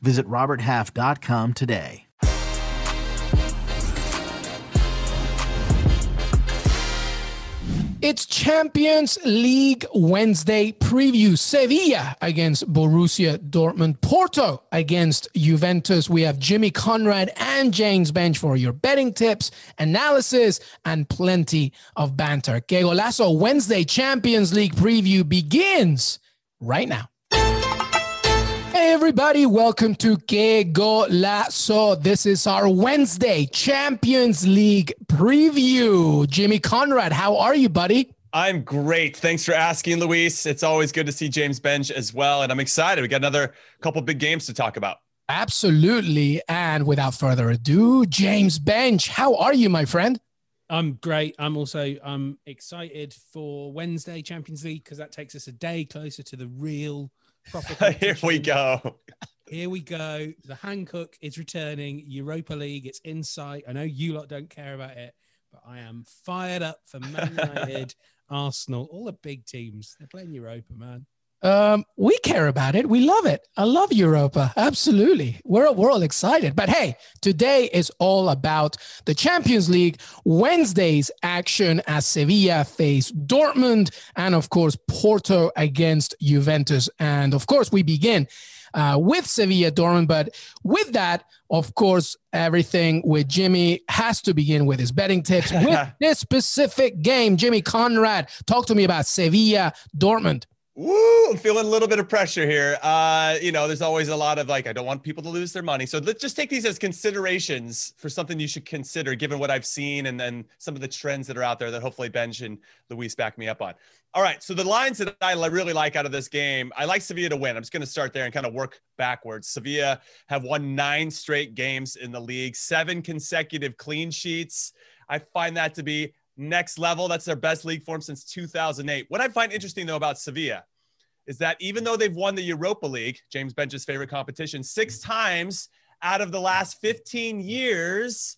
Visit RobertHalf.com today. It's Champions League Wednesday preview. Sevilla against Borussia Dortmund. Porto against Juventus. We have Jimmy Conrad and James Benge for your betting tips, analysis, and plenty of banter. Que Golazo Wednesday Champions League preview begins right now. Hey everybody, welcome to Que Golazo. This is our Wednesday Champions League preview. Jimmy Conrad, how are you, buddy? I'm great. Thanks for asking, Luis. It's always good to see James Benge as well. And I'm excited. We got another couple big games to talk about. Absolutely. And without further ado, James Benge, how are you, my friend? I'm great. I'm also I'm excited for Wednesday Champions League because that takes us a day closer to the real Here we go. Here we go. The Hankook is returning. Europa League, it's in sight. I know you lot don't care about it, but I am fired up for Man United, Arsenal, all the big teams. They're playing Europa, man. Um, we care about it. We love it. I love Europa. Absolutely. We're, we're all excited. But hey, today is all about the Champions League. Wednesday's action as Sevilla face Dortmund and, of course, Porto against Juventus. And, of course, we begin uh, with Sevilla Dortmund. But with that, of course, everything with Jimmy has to begin with his betting tips. with this specific game, Jimmy Conrad, talk to me about Sevilla Dortmund. Woo, I'm feeling a little bit of pressure here. Uh, you know, there's always a lot of like, I don't want people to lose their money. So let's just take these as considerations for something you should consider, given what I've seen and then some of the trends that are out there that hopefully Benge and Luis back me up on. All right. So the lines that I really like out of this game, I like Sevilla to win. I'm just going to start there and kind of work backwards. Sevilla have won nine straight games in the league, seven consecutive clean sheets. I find that to be next level. That's their best league form since 2008. What I find interesting, though, about Sevilla is that even though they've won the Europa League, James Benge's favorite competition, six times out of the last 15 years,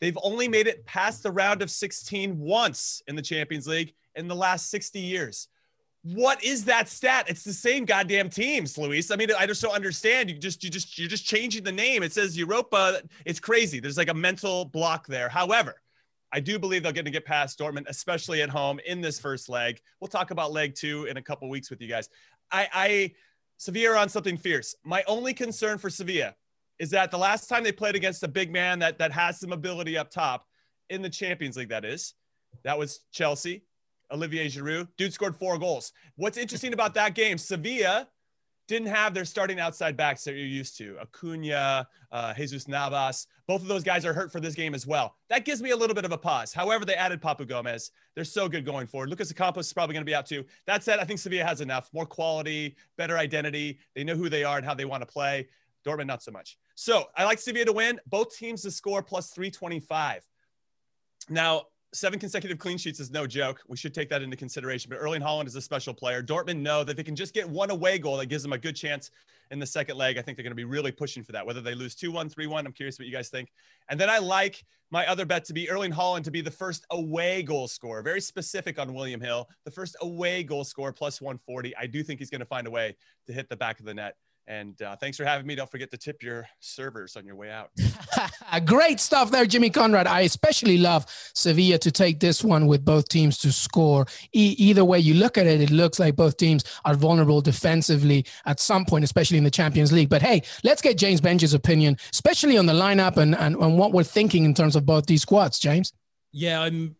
they've only made it past the round of 16 once in the Champions League in the last 60 years. What is that stat? It's the same goddamn teams, Luis. I mean, I just don't understand. You just you just you're just changing the name. It says Europa. It's crazy. There's like a mental block there. However, I do believe they're going to get past Dortmund, especially at home in this first leg. We'll talk about leg two in a couple weeks with you guys. I, I Sevilla on something fierce. My only concern for Sevilla is that the last time they played against a big man that that has some ability up top in the Champions League, that is, that was Chelsea. Olivier Giroud, dude scored four goals. What's interesting about that game, Sevilla didn't have their starting outside backs that you're used to. Acuna, uh, Jesus Navas, both of those guys are hurt for this game as well. That gives me a little bit of a pause. However, they added Papu Gomez. They're so good going forward. Lucas Ocampos is probably going to be out too. That said, I think Sevilla has enough, more quality, better identity. They know who they are and how they want to play. Dortmund, not so much. So I like Sevilla to win. Both teams to score plus 325. Now, seven consecutive clean sheets is no joke. We should take that into consideration. But Erling Haaland is a special player. Dortmund know that they can just get one away goal that gives them a good chance in the second leg. I think they're going to be really pushing for that. Whether they lose 2 1, 3 1, I'm curious what you guys think. And then I like my other bet to be Erling Haaland to be the first away goal scorer. Very specific on William Hill. The first away goal scorer plus 140. I do think he's going to find a way to hit the back of the net. And uh, thanks for having me. Don't forget to tip your servers on your way out. Great stuff there, Jimmy Conrad. I especially love Sevilla to take this one with both teams to score. E- either way you look at it, it looks like both teams are vulnerable defensively at some point, especially in the Champions League. But hey, let's get James Benge's opinion, especially on the lineup and, and, and what we're thinking in terms of both these squads, James. Yeah, I'm.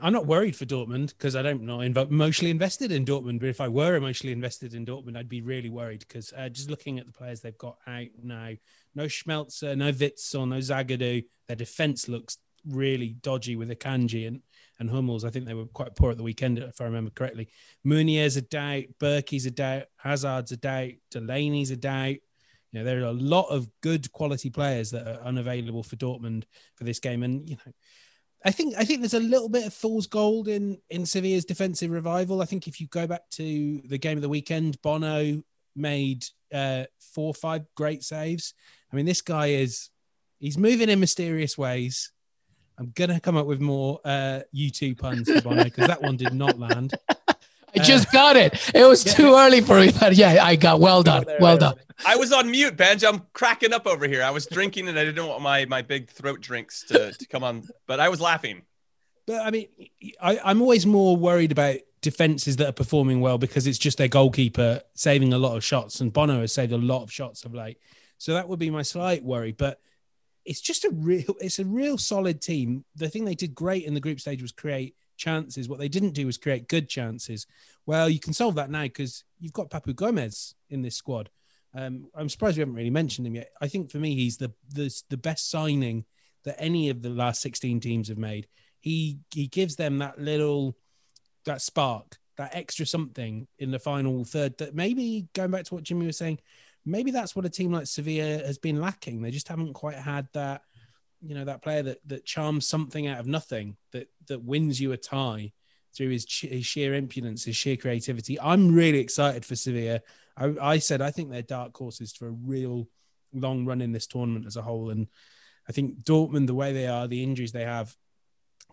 I'm not worried for Dortmund because I don't know emotionally invested in Dortmund. But if I were emotionally invested in Dortmund, I'd be really worried because uh, just looking at the players they've got out now, no Schmelzer, no Witsel, no Zagadou. Their defense looks really dodgy with Akanji and and Hummels. I think they were quite poor at the weekend, if I remember correctly. Meunier's a doubt, Berkey's a doubt, Hazard's a doubt, Delaney's a doubt. You know, there are a lot of good quality players that are unavailable for Dortmund for this game, and you know, I think I think there's a little bit of fool's gold in in Sevilla's defensive revival. I think if you go back to the game of the weekend, Bono made uh, four or five great saves. I mean, this guy is he's moving in mysterious ways. I'm gonna come up with more uh, U2 puns for Bono because that one did not land. I just got it. It was too early for me, but yeah, I got well done. Well done. I was on mute, Benj. I'm cracking up over here. I was drinking and I didn't want my my big throat drinks to, to come on, but I was laughing. But I mean, I, I'm always more worried about defenses that are performing well because it's just their goalkeeper saving a lot of shots, and Bono has saved a lot of shots of late. So that would be my slight worry. But it's just a real, it's a real solid team. The thing they did great in the group stage was create chances. What they didn't do was create good chances. Well, you can solve that now because you've got Papu Gomez in this squad. Um, I'm surprised we haven't really mentioned him yet. I think for me, he's the, the the best signing that any of the last 16 teams have made. He he gives them that little that spark, that extra something in the final third. That maybe going back to what Jimmy was saying, maybe that's what a team like Sevilla has been lacking. They just haven't quite had that you know that player that that charms something out of nothing that that wins you a tie through his, his sheer impudence his sheer creativity. I'm really excited for sevilla. I, I said i think they're dark horses for a real long run in this tournament as a whole. And i think dortmund the way they are the injuries they have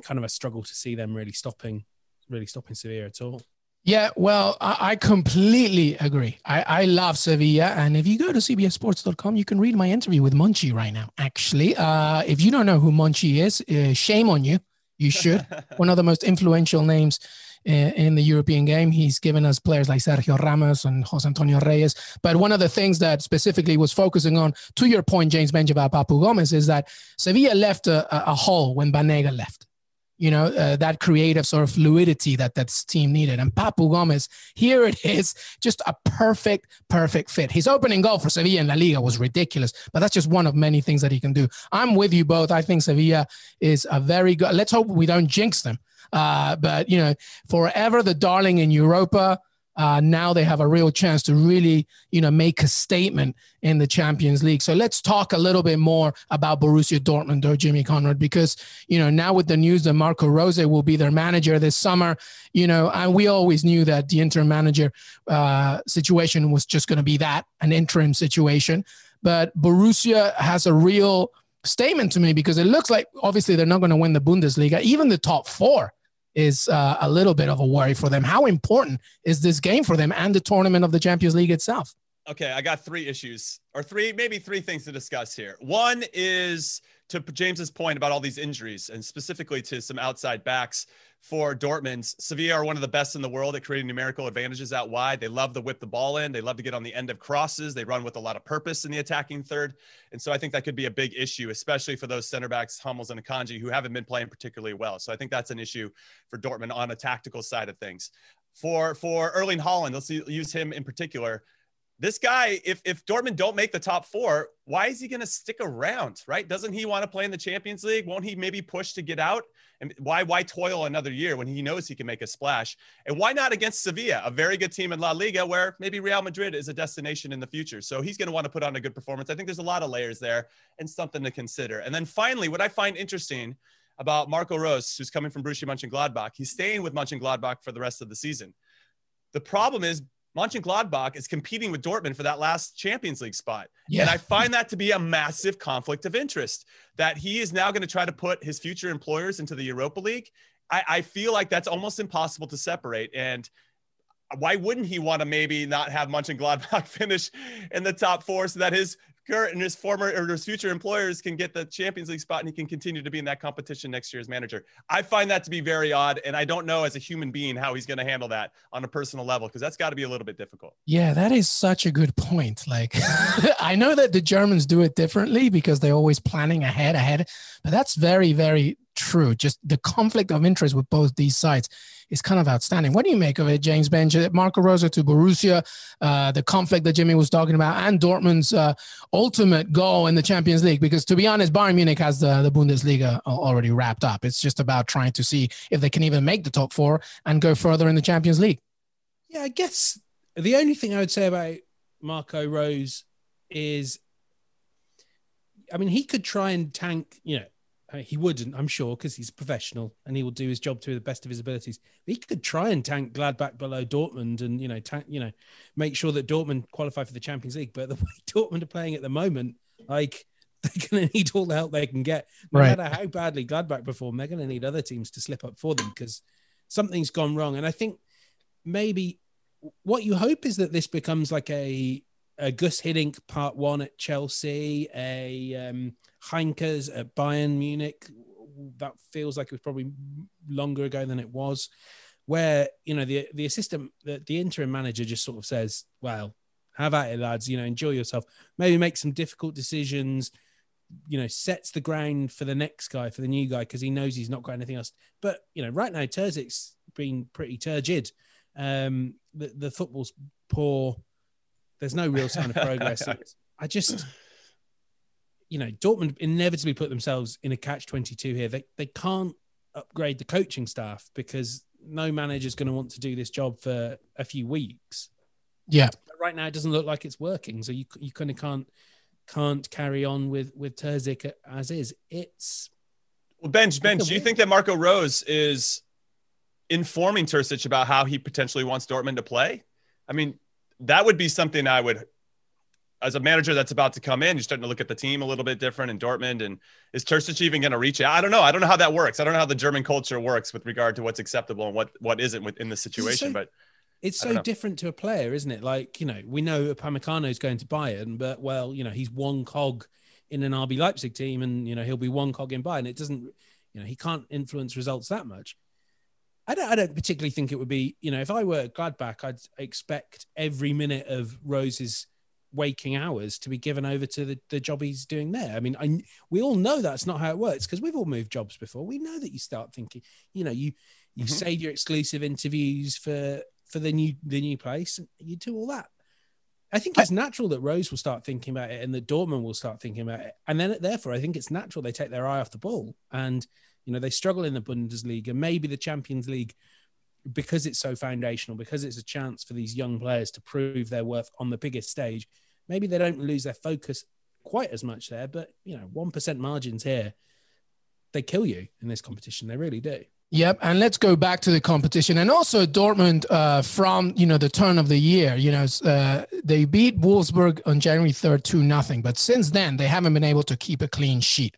kind of a struggle to see them really stopping really stopping sevilla at all yeah, well, I, I completely agree. I, I love Sevilla. And if you go to CBSSports.com, you can read my interview with Monchi right now. Actually, uh, if you don't know who Monchi is, uh, shame on you. You should. One of the most influential names in, uh, in the European game. He's given us players like Sergio Ramos and Jose Antonio Reyes. But one of the things that specifically was focusing on, to your point, James Benjamin Papu Gomez, is that Sevilla left a, a hole when Banega left you know, uh, that creative sort of fluidity that that team needed. And Papu Gomez, here it is, just a perfect, perfect fit. His opening goal for Sevilla in La Liga was ridiculous, but that's just one of many things that he can do. I'm with you both. I think Sevilla is a very good. Let's hope we don't jinx them. Uh, but you know, forever the darling in Europa uh, now they have a real chance to really, you know, make a statement in the Champions League. So let's talk a little bit more about Borussia Dortmund or Jimmy Conrad, because you know now with the news that Marco Rose will be their manager this summer, you know, and we always knew that the interim manager uh, situation was just going to be that an interim situation. But Borussia has a real statement to me because it looks like obviously they're not going to win the Bundesliga, even the top four is uh, a little bit of a worry for them. How important is this game for them and the tournament of the Champions League itself? Okay, I got three issues or three, maybe three things to discuss here. One is to James's point about all these injuries and specifically to some outside backs for Dortmund. Sevilla are one of the best in the world at creating numerical advantages out wide. They love to whip the ball in. They love to get on the end of crosses. They run with a lot of purpose in the attacking third. And so I think that could be a big issue, especially for those center backs, Hummels and Akanji, who haven't been playing particularly well. So I think that's an issue for Dortmund on a tactical side of things. For for Erling Haaland, let's use him in particular this guy, if if Dortmund don't make the top four, why is he going to stick around? Right? Doesn't he want to play in the Champions League? Won't he maybe push to get out? And why why toil another year when he knows he can make a splash? And why not against Sevilla, a very good team in La Liga, where maybe Real Madrid is a destination in the future? So he's going to want to put on a good performance. I think there's a lot of layers there and something to consider. And then finally, what I find interesting about Marco Rose, who's coming from Borussia Mönchengladbach, he's staying with Mönchengladbach for the rest of the season. The problem is Mönchengladbach is competing with Dortmund for that last Champions League spot. Yeah. And I find that to be a massive conflict of interest that he is now going to try to put his future employers into the Europa League. I, I feel like that's almost impossible to separate. And why wouldn't he want to maybe not have Mönchengladbach finish in the top four so that his current and his former or his future employers can get the Champions League spot and he can continue to be in that competition next year as manager. I find that to be very odd. And I don't know as a human being how he's going to handle that on a personal level because that's got to be a little bit difficult. Yeah, that is such a good point. Like, I know that the Germans do it differently because they're always planning ahead, ahead, but that's very, very true. Just the conflict of interest with both these sides is kind of outstanding. What do you make of it, James Benge? Marco Rose to Borussia, uh, the conflict that Jimmy was talking about, and Dortmund's uh, ultimate goal in the Champions League? Because to be honest, Bayern Munich has the, the Bundesliga already wrapped up. It's just about trying to see if they can even make the top four and go further in the Champions League. Yeah, I guess the only thing I would say about Marco Rose is, I mean, he could try and tank, you know, he wouldn't, I'm sure, because he's a professional and he will do his job to the best of his abilities. He could try and tank Gladbach below Dortmund and you know, tank, you know, make sure that Dortmund qualify for the Champions League. But the way Dortmund are playing at the moment, like they're going to need all the help they can get. No right. matter how badly Gladbach perform, they're going to need other teams to slip up for them because something's gone wrong. And I think maybe what you hope is that this becomes like a a Gus Hiddink part one at Chelsea, a um, Heynckes at Bayern Munich. That feels like it was probably longer ago than it was. Where you know the the assistant, the, the interim manager just sort of says, "Well, have at it, lads. You know, enjoy yourself. Maybe make some difficult decisions. You know, sets the ground for the next guy, for the new guy, because he knows he's not got anything else. But you know, right now Terzic's been pretty turgid. Um, the the football's poor. There's no real sign of progress. I just, you know, Dortmund inevitably put themselves in a catch twenty two here. They they can't upgrade the coaching staff because no manager is going to want to do this job for a few weeks. Yeah. But right now, it doesn't look like it's working. So you you kind of can't can't carry on with with Terzic as is. It's well, bench bench. Do you think that Marco Rose is informing Terzic about how he potentially wants Dortmund to play? I mean, that would be something I would, as a manager that's about to come in, you're starting to look at the team a little bit different in Dortmund. And is Terzic even going to reach out? I don't know. I don't know how that works. I don't know how the German culture works with regard to what's acceptable and what what isn't within the situation. So, but it's so different to a player, isn't it? Like you know, we know Upamecano is going to Bayern, but well, you know, he's one cog in an RB Leipzig team, and you know, he'll be one cog in Bayern. It doesn't, you know, he can't influence results that much. I don't, I don't particularly think it would be, you know, if I were Gladbach, I'd expect every minute of Rose's waking hours to be given over to the, the job he's doing there. I mean, I, we all know that's not how it works because we've all moved jobs before. We know that you start thinking, you know, you you mm-hmm. save your exclusive interviews for for the new the new place. You do all that. I think it's natural that Rose will start thinking about it and that Dortmund will start thinking about it. And then therefore, I think it's natural they take their eye off the ball and you know, they struggle in the Bundesliga, maybe the Champions League, because it's so foundational, because it's a chance for these young players to prove their worth on the biggest stage. Maybe they don't lose their focus quite as much there, but you know, one percent margins here, they kill you in this competition. They really do. Yep, and let's go back to the competition, and also Dortmund uh, from you know the turn of the year. You know, uh, they beat Wolfsburg on January third two nothing, but since then they haven't been able to keep a clean sheet.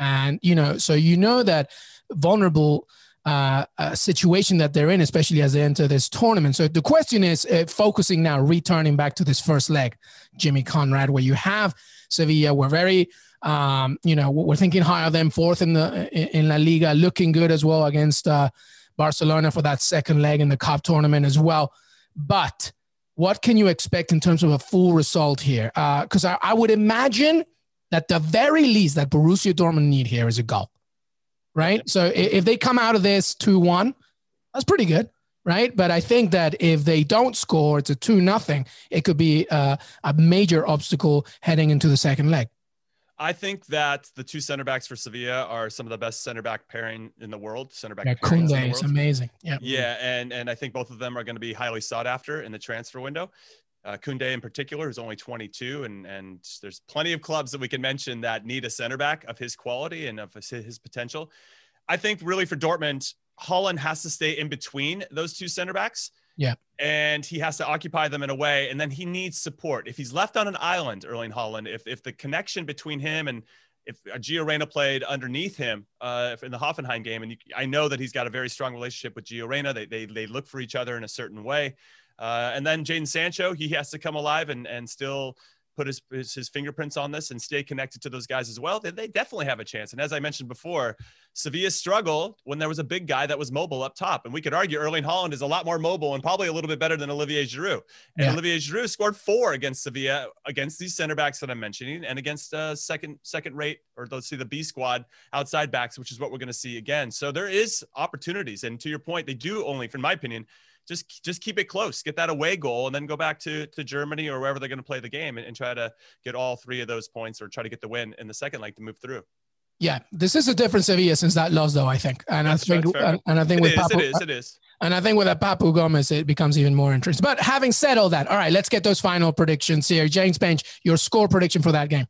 And, you know, so you know that vulnerable uh, uh, situation that they're in, especially as they enter this tournament. So the question is uh, focusing now, returning back to this first leg, Jimmy Conrad, where you have Sevilla. We're very, um, you know, we're thinking higher than fourth in the in La Liga, looking good as well against uh, Barcelona for that second leg in the cup tournament as well. But what can you expect in terms of a full result here? Because uh, I, I would imagine that the very least that Borussia Dortmund need here is a goal, right? So if they come out of this 2 1, that's pretty good, right? But I think that if they don't score, it's a 2 nothing. It could be a, a major obstacle heading into the second leg. I think that the two center backs for Sevilla are some of the best center back pairing in the world. Center back. Yeah, Koundé is amazing. Yeah. Yeah, and and I think both of them are going to be highly sought after in the transfer window uh, Koundé in particular, who's only 22, and and there's plenty of clubs that we can mention that need a center back of his quality and of his, his potential. I think really for Dortmund, Haaland has to stay in between those two center backs. Yeah. And he has to occupy them in a way, and then he needs support. If he's left on an island, Erling Haaland, if if the connection between him and if Gio Reyna played underneath him uh, in the Hoffenheim game, and you, I know that he's got a very strong relationship with Gio Reyna, they, they, they look for each other in a certain way. Uh, and then Jadon Sancho, he has to come alive and, and still put his, his, his fingerprints on this and stay connected to those guys as well. They, they definitely have a chance. And as I mentioned before, Sevilla struggled when there was a big guy that was mobile up top. And we could argue Erling Haaland is a lot more mobile and probably a little bit better than Olivier Giroud. And yeah. Olivier Giroud scored four against Sevilla, against these center backs that I'm mentioning, and against uh, second second rate, or let's see the B squad outside backs, which is what we're going to see again. So there is opportunities. And to your point, they do only, in my opinion, just just keep it close, get that away goal, and then go back to to Germany or wherever they're going to play the game and, and try to get all three of those points or try to get the win in the second leg to move through. Yeah, this is a different Sevilla since that loss, though. I think, and that's, I think, and, and, I think it with is, Papu, it is, it is. And I think with a Papu Gomez, it becomes even more interesting. But having said all that, all right, let's get those final predictions here. James Benge, your score prediction for that game.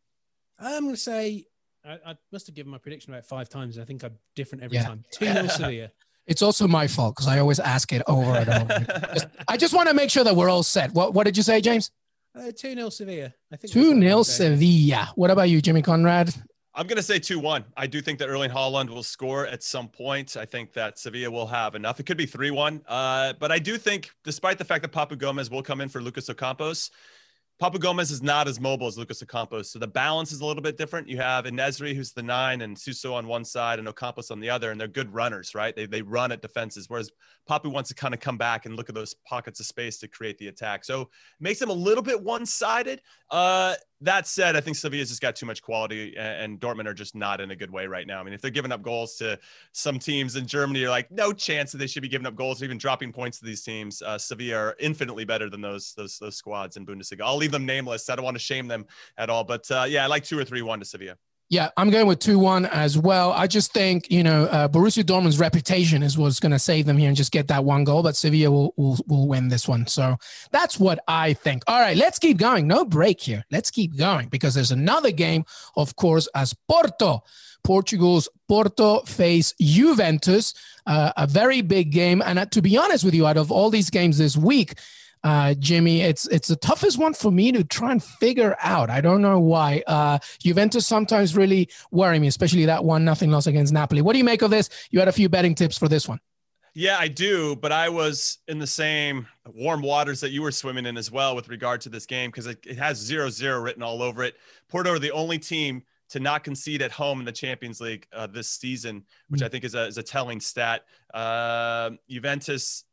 I'm going to say I, I, must have given my prediction about five times. I think I'm different every yeah. time. 2 0 Sevilla. It's also my fault because I always ask it over and over. just, I just want to make sure that we're all set. What, what did you say, James? Uh, 2 0 Sevilla. I think 2 0 Sevilla. What about you, Jimmy Conrad? I'm going to say 2 1. I do think that Erling Haaland will score at some point. I think that Sevilla will have enough. It could be 3 1. Uh, but I do think, despite the fact that Papu Gomez will come in for Lucas Ocampos, Papu Gomez is not as mobile as Lucas Ocampos, so the balance is a little bit different. You have En-Nesyri, who's the nine, and Suso on one side, and Ocampos on the other, and they're good runners, right? They, they run at defenses, whereas Papu wants to kind of come back and look at those pockets of space to create the attack. So it makes him a little bit one-sided. Uh, that said, I think Sevilla's just got too much quality, and Dortmund are just not in a good way right now. I mean, if they're giving up goals to some teams in Germany, you're like, no chance that they should be giving up goals or even dropping points to these teams. Uh, Sevilla are infinitely better than those those those squads in Bundesliga. I'll leave them nameless. I don't want to shame them at all, but uh, yeah, I like two or three one to Sevilla. Yeah, I'm going with 2 1 as well. I just think, you know, uh, Borussia Dortmund's reputation is what's going to save them here and just get that one goal, but Sevilla will, will, will win this one. So that's what I think. All right, let's keep going. No break here. Let's keep going because there's another game, of course, as Porto. Portugal's Porto face Juventus, uh, a very big game. And uh, to be honest with you, out of all these games this week, uh, Jimmy. It's it's the toughest one for me to try and figure out. I don't know why. Uh, Juventus sometimes really worry me, especially that one nothing loss against Napoli. What do you make of this? You had a few betting tips for this one. Yeah, I do, but I was in the same warm waters that you were swimming in as well with regard to this game because it, it has zero zero written all over it. Porto are the only team to not concede at home in the Champions League uh, this season, which mm. I think is a, is a telling stat. Uh, Juventus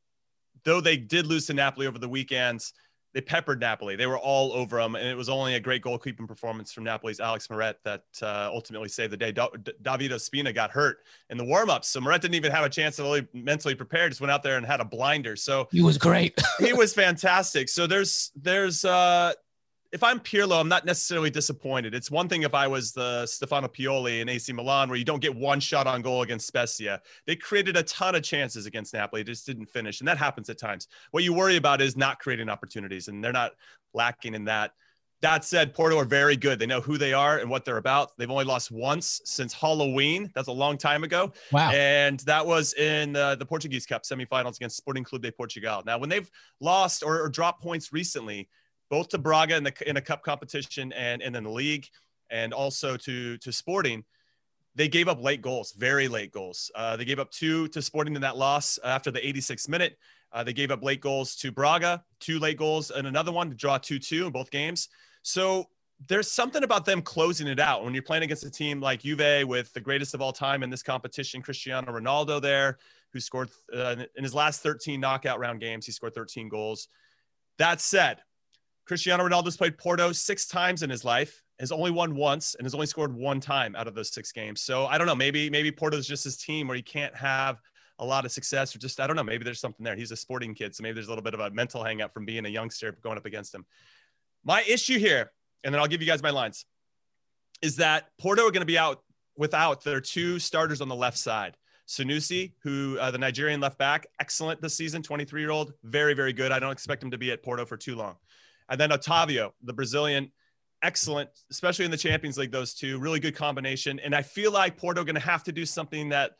though they did lose to Napoli over the weekends, they peppered Napoli. They were all over them, and it was only a great goalkeeping performance from Napoli's Alex Meret that uh, ultimately saved the day. Da- David Ospina got hurt in the warmups, so Meret didn't even have a chance to really mentally prepare. Just went out there and had a blinder. So he was great. he was fantastic. So there's there's uh, if I'm Pirlo, I'm not necessarily disappointed. It's one thing if I was the Stefano Pioli in AC Milan, where you don't get one shot on goal against Spezia. They created a ton of chances against Napoli, just didn't finish, and that happens at times. What you worry about is not creating opportunities, and they're not lacking in that. That said, Porto are very good. They know who they are and what they're about. They've only lost once since Halloween. That's a long time ago. Wow. And that was in uh, the Portuguese Cup semifinals against Sporting Clube de Portugal. Now, when they've lost or, or dropped points recently, both to Braga in the in a cup competition and, and in the league, and also to to Sporting. They gave up late goals, very late goals. Uh, they gave up two to Sporting in that loss after the 86th minute. Uh, they gave up late goals to Braga, two late goals, and another one to draw 2 2 in both games. So there's something about them closing it out when you're playing against a team like Juve with the greatest of all time in this competition, Cristiano Ronaldo there, who scored uh, in his last 13 knockout round games, he scored 13 goals. That said, Cristiano Ronaldo's played Porto six times in his life, has only won once, and has only scored one time out of those six games. So I don't know. Maybe maybe Porto's just his team where he can't have a lot of success, or just I don't know. Maybe there's something there. He's a sporting kid, so maybe there's a little bit of a mental hangup from being a youngster going up against him. My issue here, and then I'll give you guys my lines, is that Porto are going to be out without their two starters on the left side. Sanusi, who uh, the Nigerian left back, excellent this season, 23 year old, very, very good. I don't expect him to be at Porto for too long. And then Otavio, the Brazilian, excellent, especially in the Champions League, those two, really good combination. And I feel like Porto going to have to do something that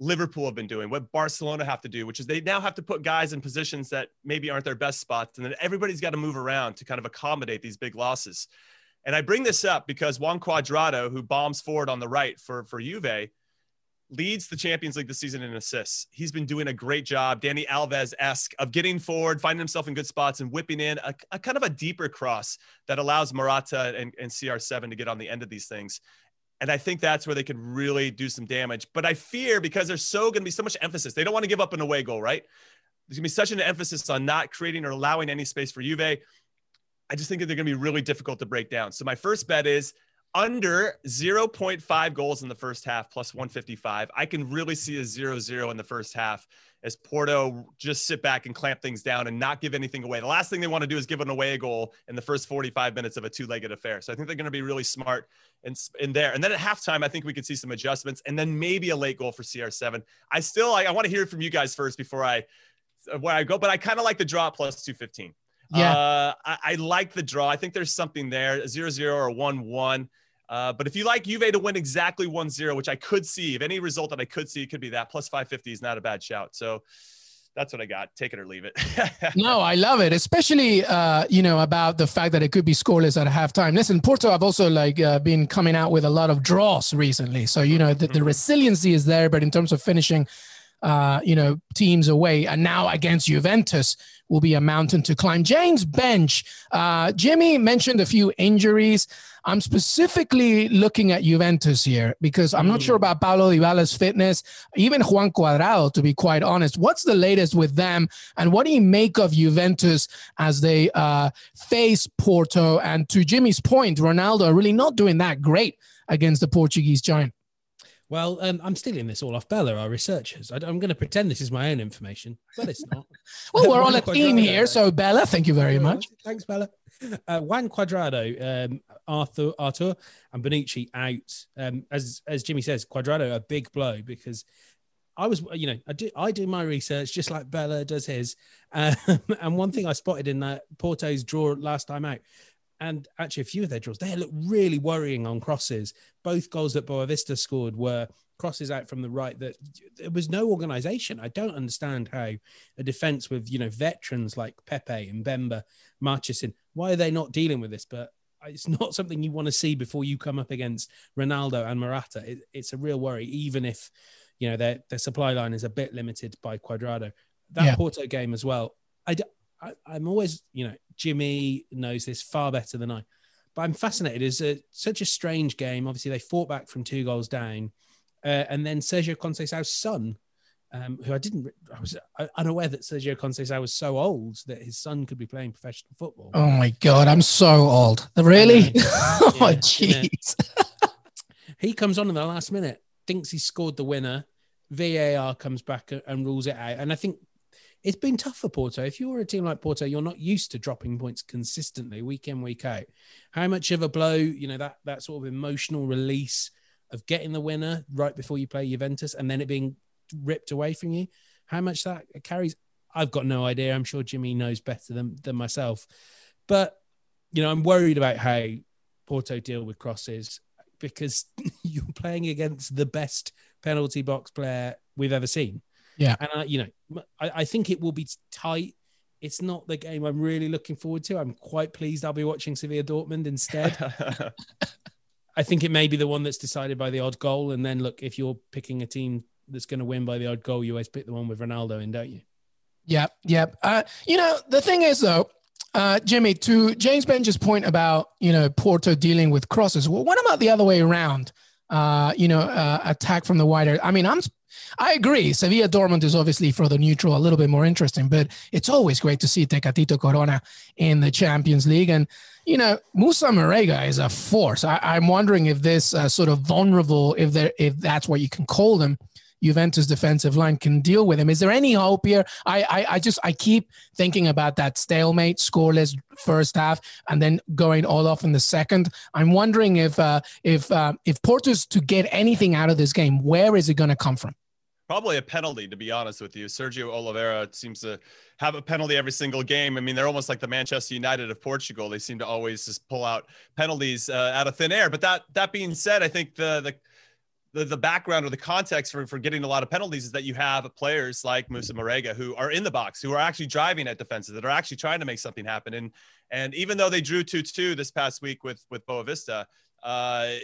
Liverpool have been doing, what Barcelona have to do, which is they now have to put guys in positions that maybe aren't their best spots. And then everybody's got to move around to kind of accommodate these big losses. And I bring this up because Juan Cuadrado, who bombs forward on the right for, for Juve, leads the Champions League this season in assists. He's been doing a great job, Dani Alves esque, of getting forward, finding himself in good spots, and whipping in a, a kind of a deeper cross that allows Morata and, and CR7 to get on the end of these things. And I think that's where they could really do some damage. But I fear because there's so going to be so much emphasis, they don't want to give up an away goal, right? There's going to be such an emphasis on not creating or allowing any space for Juve. I just think that they're going to be really difficult to break down. So my first bet is under 0.5 goals in the first half plus 155. I can really see a 0 0 in the first half as Porto just sit back and clamp things down and not give anything away. The last thing they want to do is give an away goal in the first 45 minutes of a two legged affair. So I think they're going to be really smart in, in there. And then at halftime, I think we could see some adjustments and then maybe a late goal for CR7. I still, I, I want to hear from you guys first before I where I go, but I kind of like the draw plus 215. Yeah. Uh, I, I, like the draw. I think there's something there, zero zero or one one. Uh, but if you like Juve to win exactly 1-0, which I could see, if any result that I could see, it could be that plus 550 is not a bad shout. So that's what I got. Take it or leave it. no, I love it, especially uh, you know about the fact that it could be scoreless at halftime. Listen, Porto I've also like uh, been coming out with a lot of draws recently, so you know the, the mm-hmm. resiliency is there. But in terms of finishing, uh, you know, teams away, and now against Juventus will be a mountain to climb. James Benge, uh, Jimmy mentioned a few injuries. I'm specifically looking at Juventus here because I'm not sure mm. about Paulo Dybala's fitness, even Juan Cuadrado, to be quite honest. What's the latest with them, and what do you make of Juventus as they uh, face Porto? And to Jimmy's point, Ronaldo really not doing that great against the Portuguese giant. Well, um, I'm stealing this all off Bella, our researchers. I, am going to pretend this is my own information, but it's not. well, we're on a team here, so Bella, thank you very much. Thanks, Bella. Uh, Juan Cuadrado, um, Arthur, Arthur, and Bonucci out. Um, as as Jimmy says, Cuadrado a big blow because I was, you know, I do I do my research just like Bella does his. Um, and one thing I spotted in that Porto's draw last time out and actually a few of their draws, they look really worrying on crosses. Both goals that Boavista scored were crosses out from the right that there was no organization. I don't understand how a defense with, you know, veterans like Pepe and Mbemba, Marchesin, why are they not dealing with this? But it's not something you want to see before you come up against Ronaldo and Morata. It, it's a real worry, even if, you know, their, their supply line is a bit limited by Cuadrado. That yeah. Porto game as well. I, I, am always, you know, Jimmy knows this far better than I, but I'm fascinated. It's a, such a strange game. Obviously, they fought back from two goals down, uh, and then Sergio Conceição's son, um, who I didn't, I was unaware that Sergio Conceição was so old that his son could be playing professional football. Oh my god, I'm so old. Really? oh jeez. he comes on in the last minute, thinks he scored the winner. VAR comes back and rules it out, and I think it's been tough for Porto. If you're a team like Porto, you're not used to dropping points consistently week in, week out. How much of a blow, you know, that that sort of emotional release of getting the winner right before you play Juventus and then it being ripped away from you, how much that carries, I've got no idea. I'm sure Jimmy knows better than, than myself. But, you know, I'm worried about how Porto deal with crosses because you're playing against the best penalty box player we've ever seen. Yeah. And I, you know, I, I think it will be tight. It's not the game I'm really looking forward to. I'm quite pleased I'll be watching Sevilla Dortmund instead. I think it may be the one that's decided by the odd goal. And then look, if you're picking a team that's going to win by the odd goal, you always pick the one with Ronaldo in, don't you? Yep, yep. Uh, you know, the thing is though, uh, Jimmy, to James Benge's point about you know Porto dealing with crosses. Well, what about the other way around? Uh, you know, uh, attack from the wider. I mean, I'm I agree. Sevilla Dortmund is obviously for the neutral a little bit more interesting, but it's always great to see Tecatito Corona in the Champions League. And, you know, Moussa Marega is a force. I, am wondering if this uh, sort of vulnerable, if there, if that's what you can call them, Juventus defensive line can deal with him. Is there any hope here? I, I, I just I keep thinking about that stalemate, scoreless first half, and then going all off in the second. I'm wondering if uh, if uh, if Porto's to get anything out of this game, where is it going to come from? Probably a penalty, to be honest with you. Sergio Oliveira seems to have a penalty every single game. I mean, they're almost like the Manchester United of Portugal. They seem to always just pull out penalties uh, out of thin air. But that that being said, I think the the the, the background or the context for, for getting a lot of penalties is that you have players like Moussa Marega who are in the box, who are actually driving at defenses, that are actually trying to make something happen. And and even though they drew 2-2 this past week with with Boavista, uh,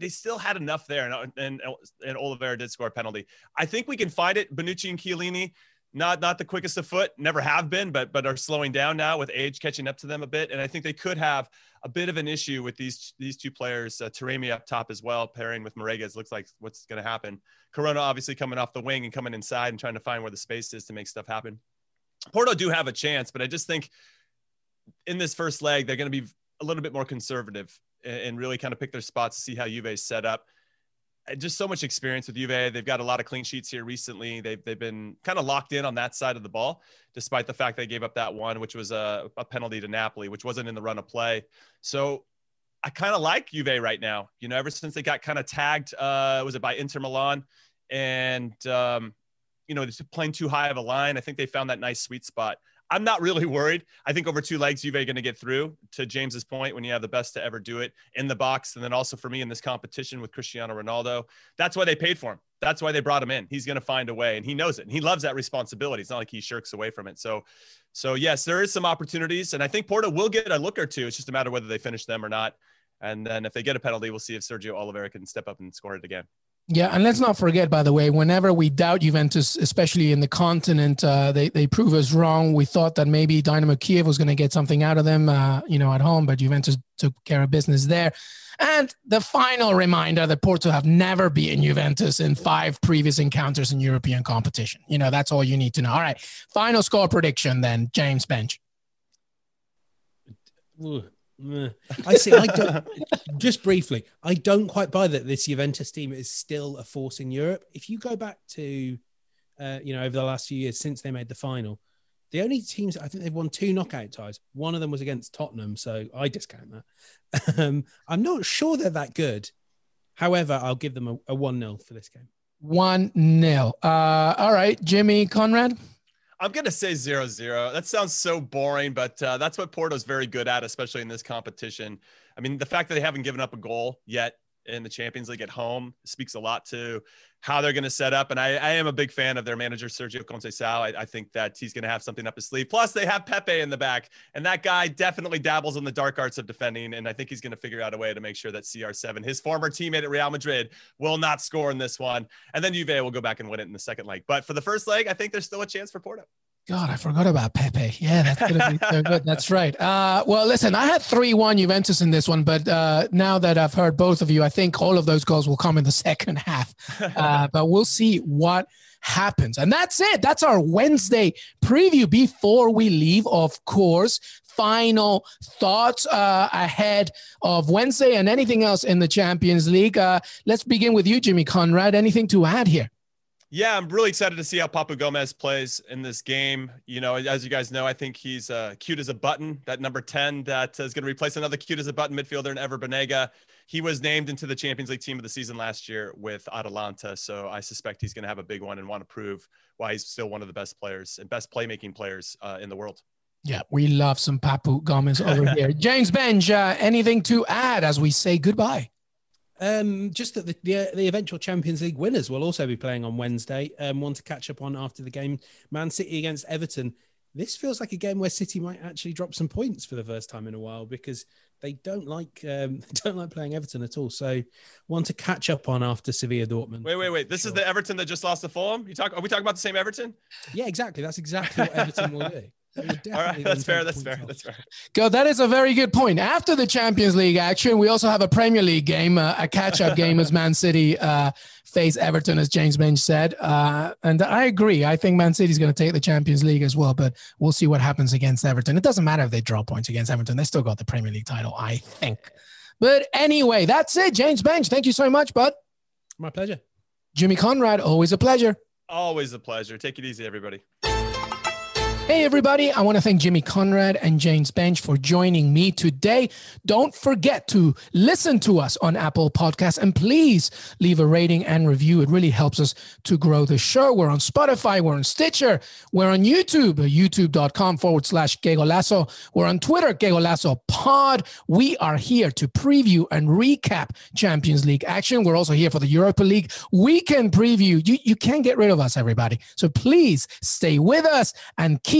they still had enough there, and, and and Oliveira did score a penalty. I think we can find it. Bonucci and Chiellini, not not the quickest of foot, never have been, but but are slowing down now with age catching up to them a bit. And I think they could have a bit of an issue with these these two players, uh, Taremi up top as well, pairing with Maregas. Looks like what's going to happen. Corona obviously coming off the wing and coming inside and trying to find where the space is to make stuff happen. Porto do have a chance, but I just think in this first leg they're going to be a little bit more conservative and really kind of pick their spots to see how Juve's set up. Just so much experience with Juve. They've got a lot of clean sheets here recently. They've, they've been kind of locked in on that side of the ball, despite the fact they gave up that one, which was a, a penalty to Napoli, which wasn't in the run of play. So I kind of like Juve right now. You know, ever since they got kind of tagged, uh, was it by Inter Milan? And, um, you know, playing too high of a line. I think they found that nice sweet spot. I'm not really worried. I think over two legs, Juve going to get through. To James's point, when you have the best to ever do it in the box, and then also for me in this competition with Cristiano Ronaldo, that's why they paid for him. That's why they brought him in. He's going to find a way, and he knows it. And he loves that responsibility. It's not like he shirks away from it. So, so yes, there is some opportunities, and I think Porto will get a look or two. It's just a matter whether they finish them or not. And then if they get a penalty, we'll see if Sergio Oliveira can step up and score it again. Yeah, and let's not forget, by the way, whenever we doubt Juventus, especially in the continent, uh, they they prove us wrong. We thought that maybe Dynamo Kiev was going to get something out of them, uh, you know, at home, but Juventus took care of business there. And the final reminder that Porto have never beaten Juventus in five previous encounters in European competition. You know, that's all you need to know. All right, final score prediction then, James Benge. I see. I don't, just briefly, I don't quite buy that this Juventus team is still a force in Europe. If you go back to, uh, you know, over the last few years since they made the final, the only teams I think they've won two knockout ties. One of them was against Tottenham, so I discount that. Um, I'm not sure they're that good. However, I'll give them a, a one 0 for this game. One 0 uh, All right, Jimmy Conrad. I'm going to say zero zero. That sounds so boring, but uh, that's what Porto's very good at, especially in this competition. I mean, the fact that they haven't given up a goal yet in the Champions League at home speaks a lot to how they're going to set up. And I, I, am a big fan of their manager, Sergio Conceição. I, I think that he's going to have something up his sleeve. Plus, they have Pepe in the back, and that guy definitely dabbles in the dark arts of defending. And I think he's going to figure out a way to make sure that CR7, his former teammate at Real Madrid, will not score in this one. And then Juve will go back and win it in the second leg. But for the first leg, I think there's still a chance for Porto. God, I forgot about Pepe. Yeah, that's gonna be so good. That's right. Uh, well, listen, I had three-one Juventus in this one, but uh, now that I've heard both of you, I think all of those goals will come in the second half. Uh, but we'll see what happens. And that's it. That's our Wednesday preview. Before we leave, of course, final thoughts uh, ahead of Wednesday and anything else in the Champions League. Uh, let's begin with you, Jimmy Conrad. Anything to add here? Yeah, I'm really excited to see how Papu Gomez plays in this game. You know, as you guys know, I think he's uh, cute as a button. That number 10 that is going to replace another cute as a button midfielder in Ever Banega. He was named into the Champions League team of the season last year with Atalanta. So I suspect he's going to have a big one and want to prove why he's still one of the best players and best playmaking players uh, in the world. Yeah, we love some Papu Gomez over here. James Benge, uh, anything to add as we say goodbye? Um, just that the, the, the eventual Champions League winners will also be playing on Wednesday. Um, one to catch up on after the game, Man City against Everton. This feels like a game where City might actually drop some points for the first time in a while because they don't like um, don't like playing Everton at all. So one to catch up on after Sevilla Dortmund. Wait, wait, wait! This sure. is the Everton that just lost the Fulham. You talk? Are we talking about the same Everton? Yeah, exactly. That's exactly what Everton will do. All right, that's fair. That's fair. That's fair. Go. That is a very good point. After the Champions League action, we also have a Premier League game, uh, a catch-up game as Man City uh, face Everton, as James Benge said. Uh, and I agree. I think Man City is going to take the Champions League as well, but we'll see what happens against Everton. It doesn't matter if they draw points against Everton; they still got the Premier League title, I think. But anyway, that's it. James Benge, thank you so much, bud. My pleasure. Jimmy Conrad, always a pleasure. Always a pleasure. Take it easy, everybody. Hey, everybody. I want to thank Jimmy Conrad and James Benge for joining me today. Don't forget to listen to us on Apple Podcasts and please leave a rating and review. It really helps us to grow the show. We're on Spotify, we're on Stitcher, we're on YouTube, youtube.com forward slash QueGolazo. We're on Twitter, QueGolazo Pod. We are here to preview and recap Champions League action. We're also here for the Europa League weekend preview. You, you can't get rid of us, everybody. So please stay with us and keep